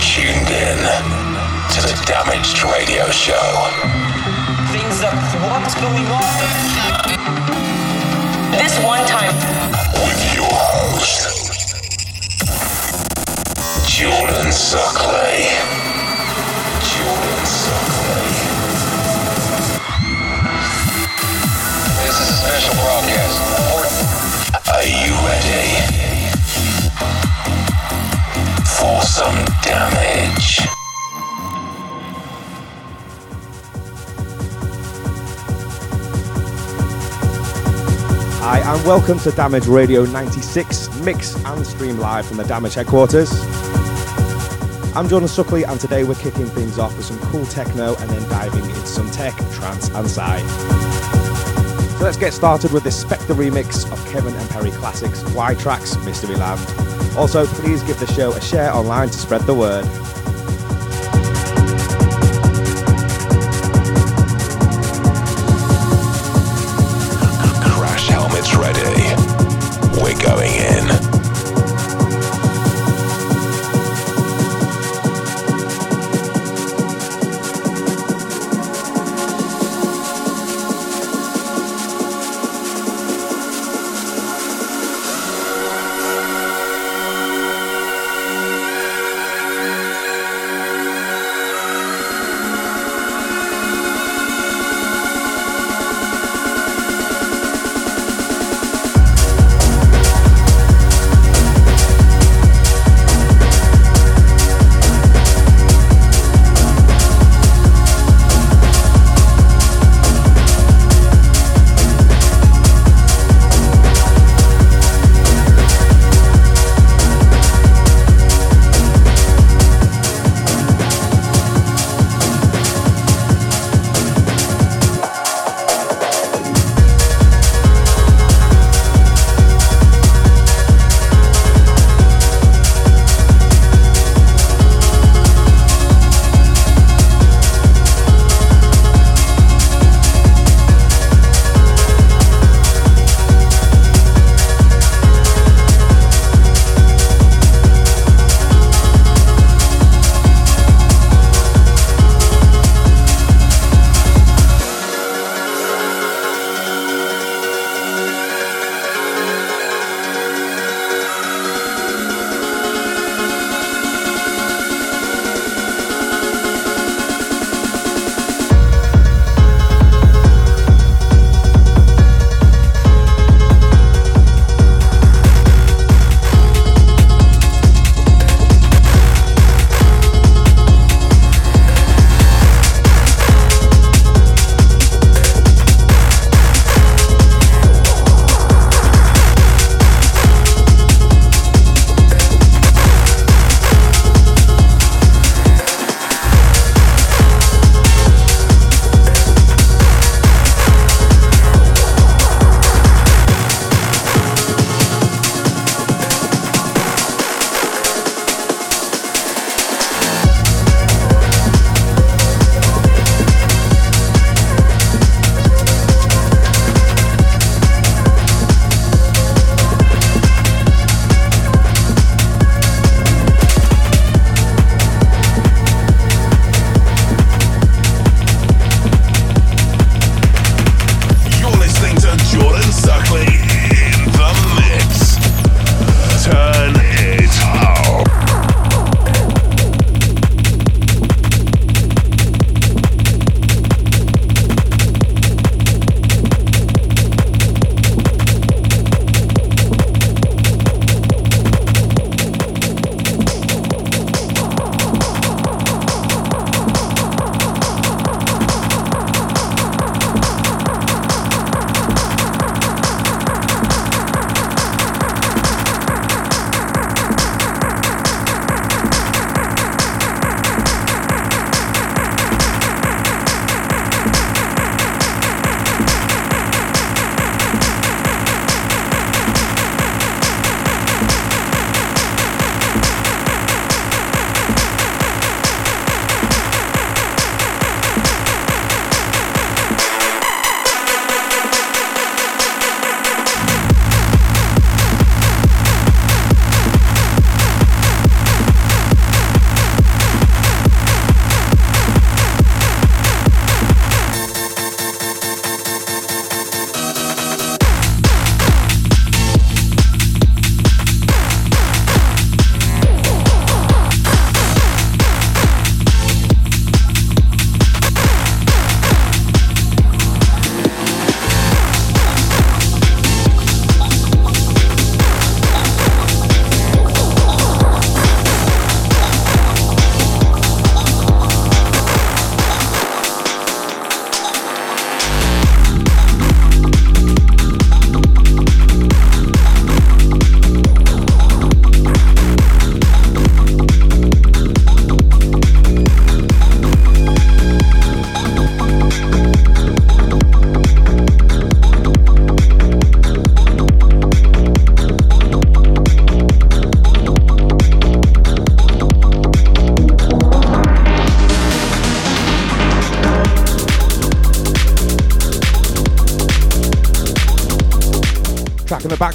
tuned in to the Damaged Radio Show. Things up. What's going on? This one time. With your host, Jordan Suckley. Jordan Suckley. This is a special broadcast. Are you ready for some damage? Hi, and welcome to Damage Radio 96, mix and stream live from the Damage headquarters. I'm Jordan Suckley, and today we're kicking things off with some cool techno and then diving into some tech, trance, and sci. So let's get started with this Spectre remix of Kevin and Perry Classics Y-Traxx Mystery Land. Also, please give the show a share online to spread the word.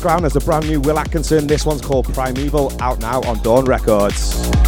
Background is a brand new Will Atkinson. This one's called Primeval, out now on Dawn Records.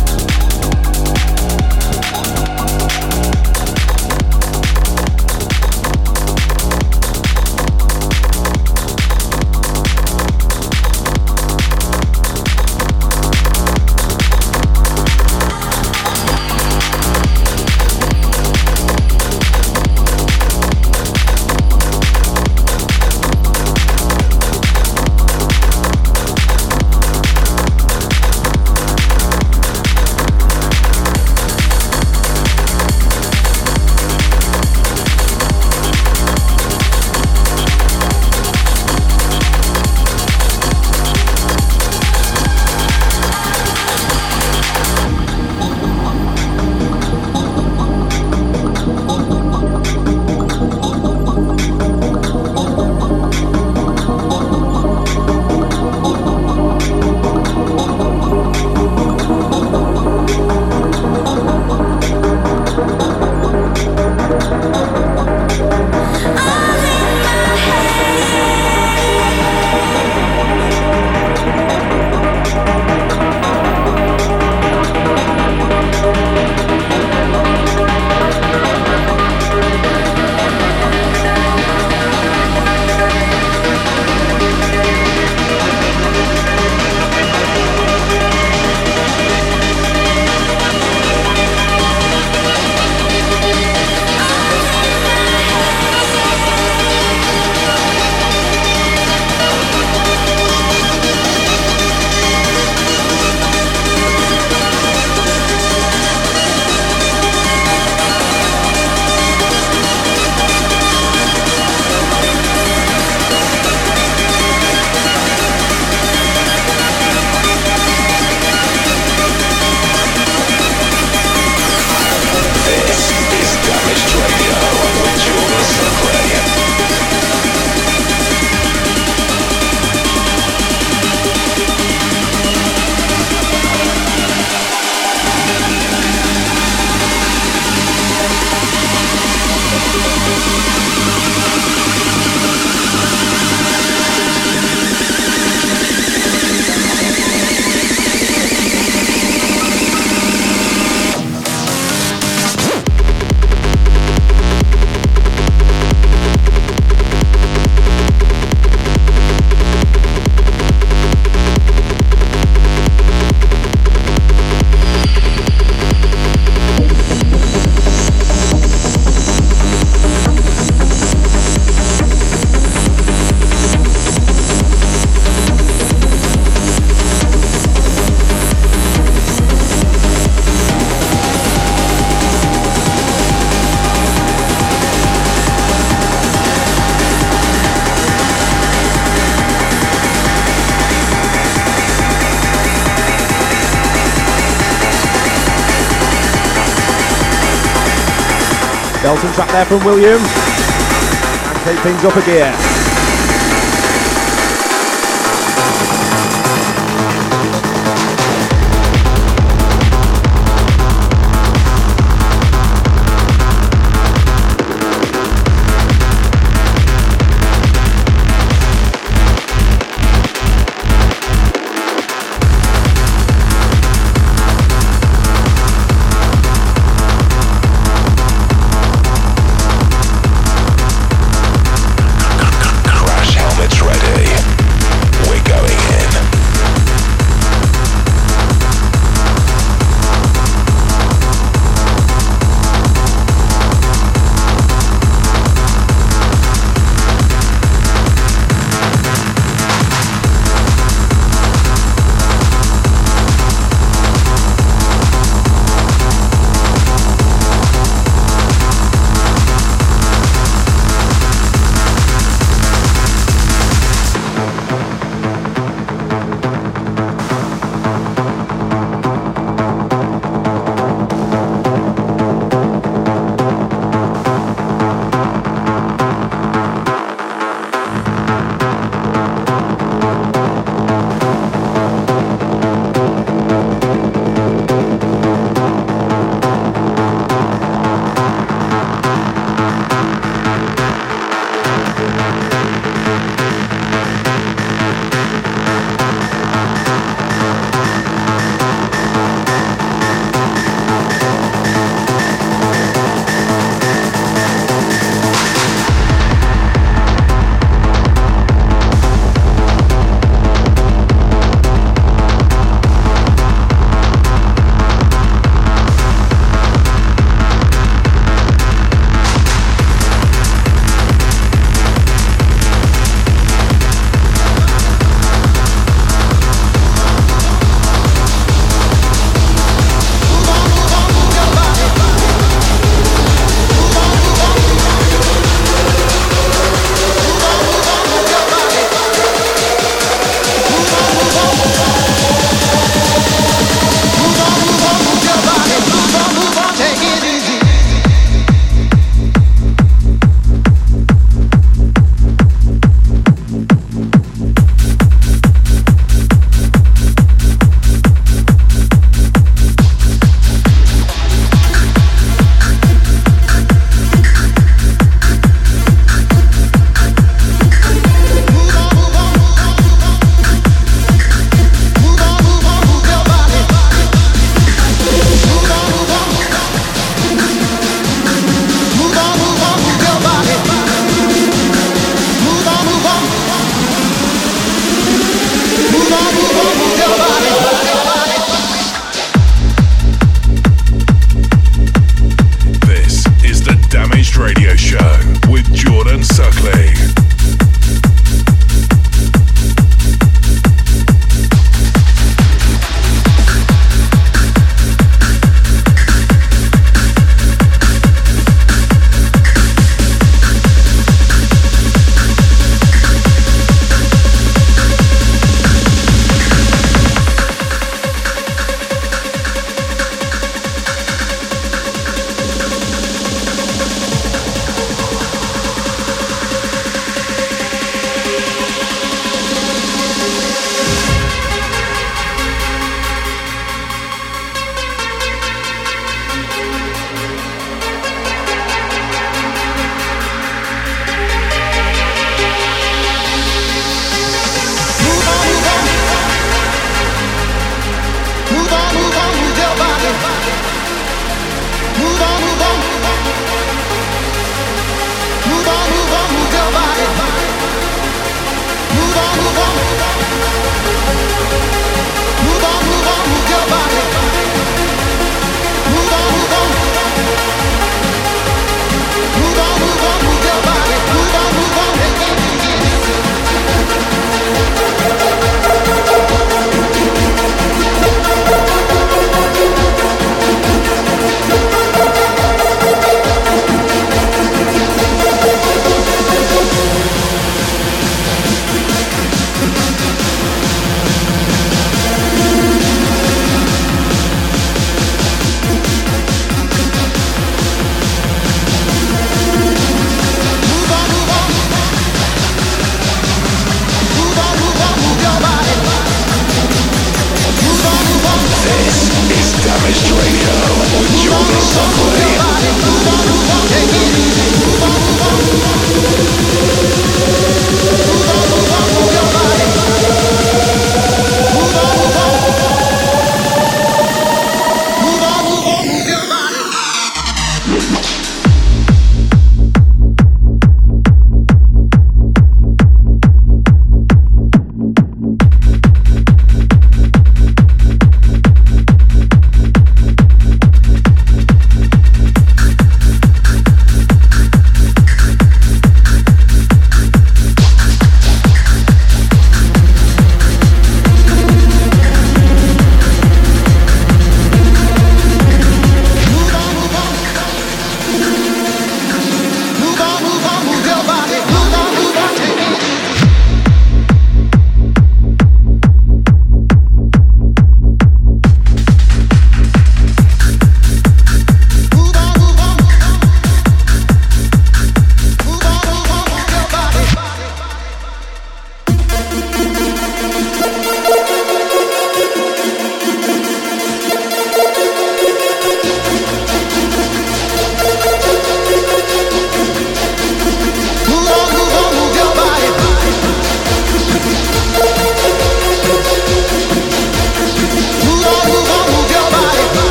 Belton track there from William. And take things up a gear.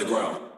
underground.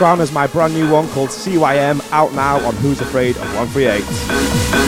Background is my brand new one called CYM, out now on Who's Afraid of 138.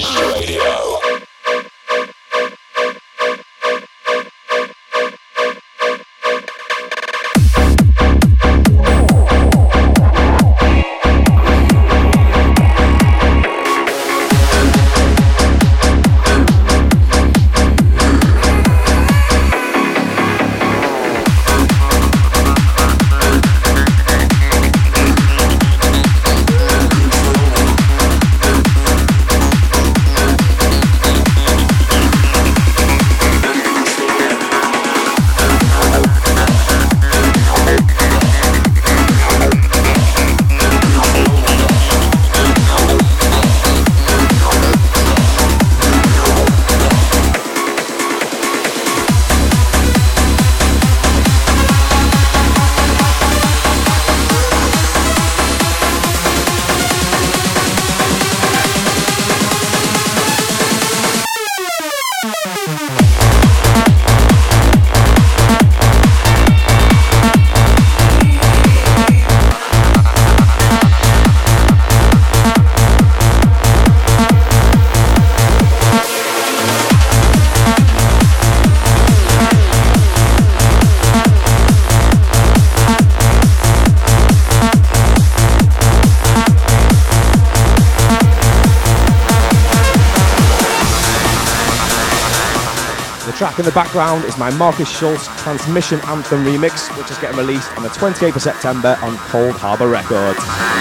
Track the background is my Markus Schulz Transmission Anthem remix, which is getting released on the 28th of September on Coldharbour Records.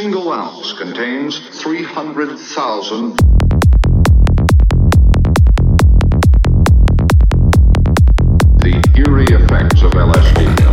single ounce contains 300,000. The eerie effects of LSD.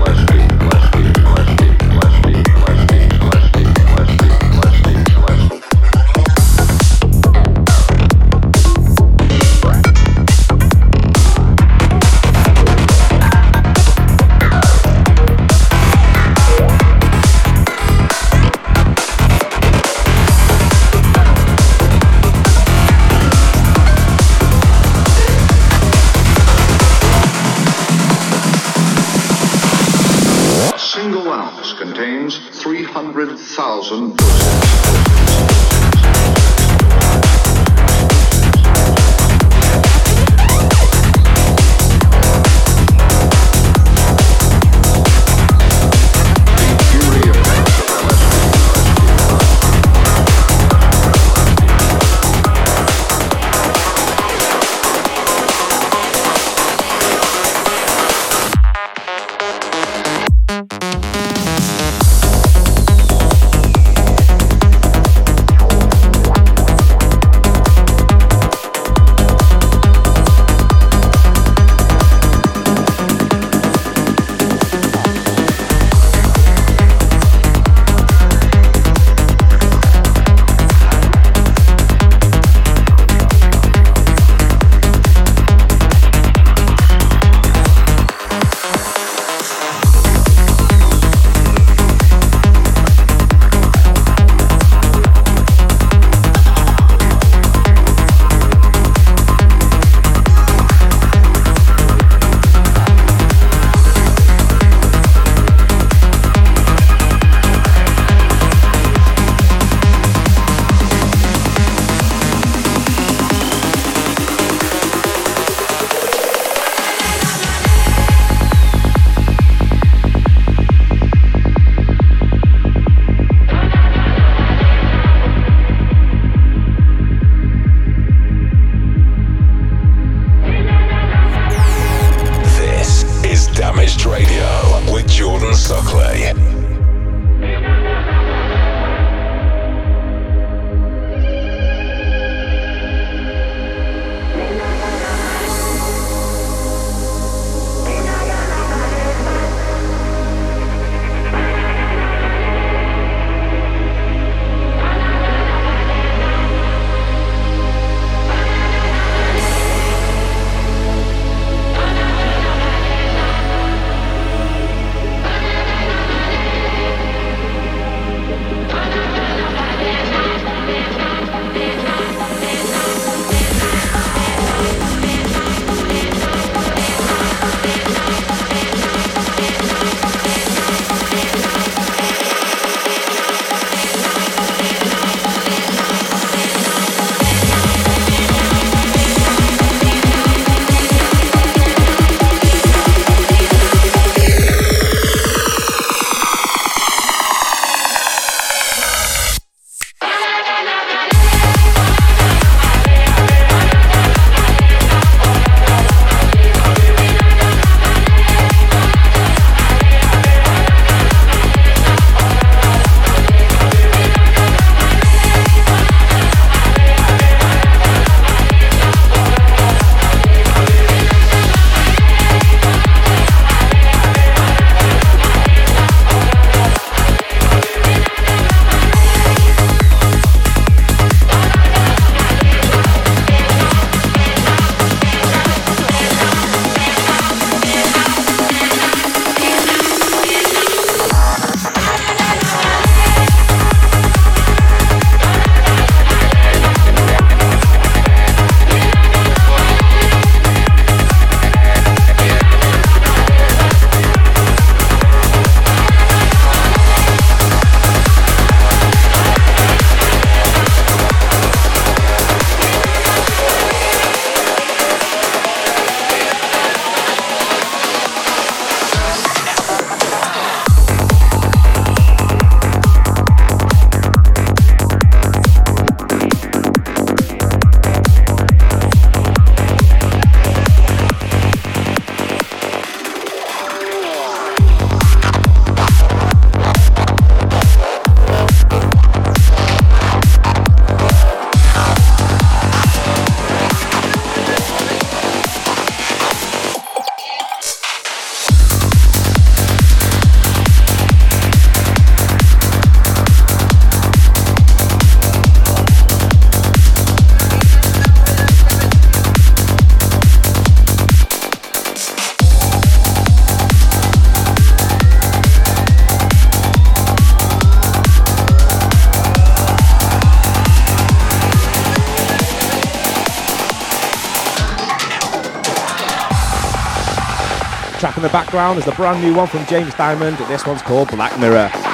Track in the background is the brand new one from James Diamond. This one's called Black Mirror.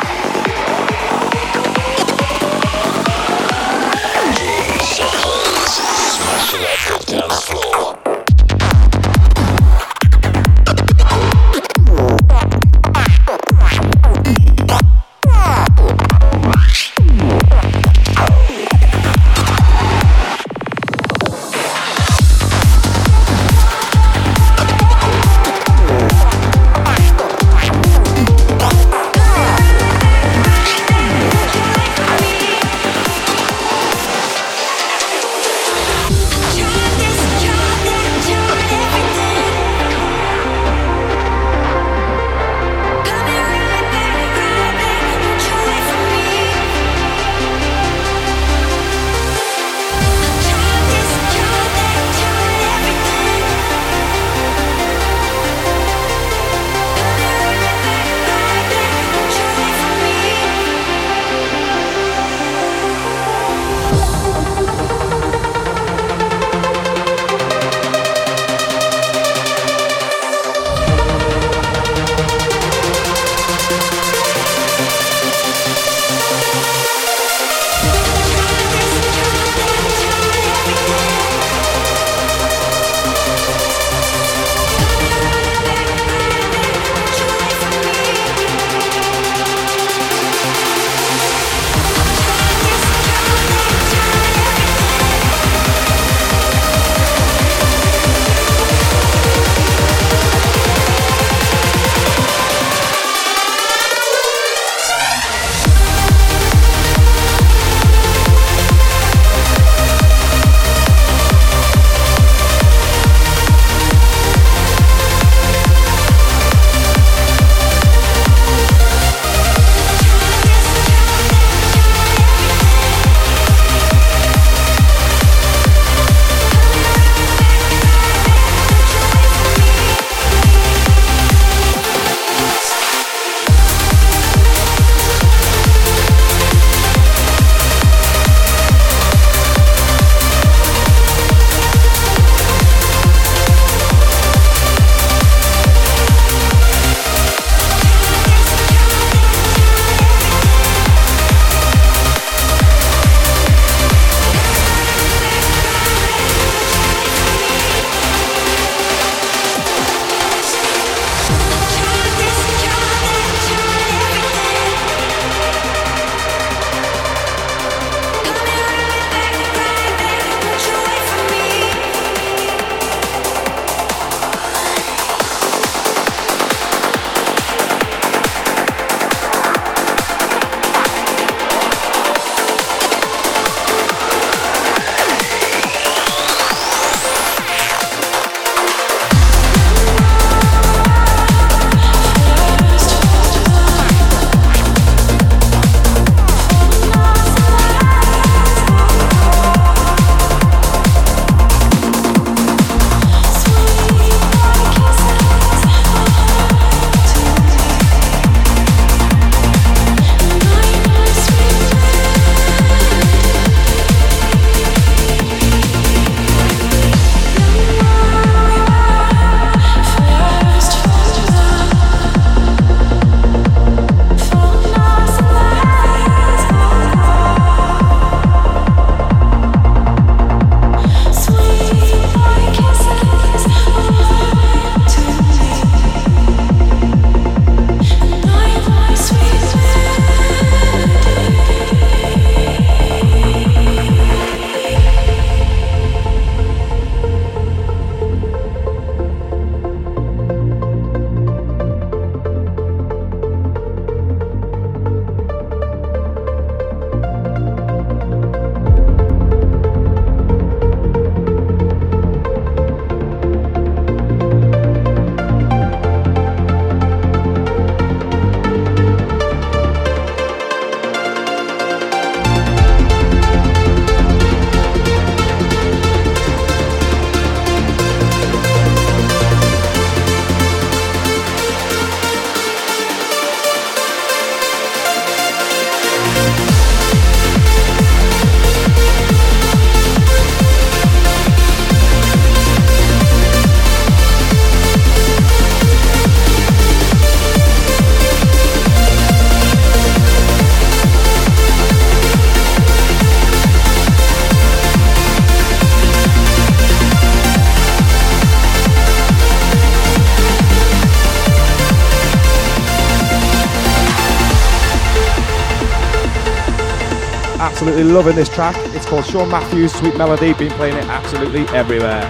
Loving this track. It's called Sean Matthews, Sweet Melody. Been playing it absolutely everywhere.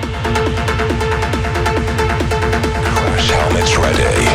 Crash helmets ready.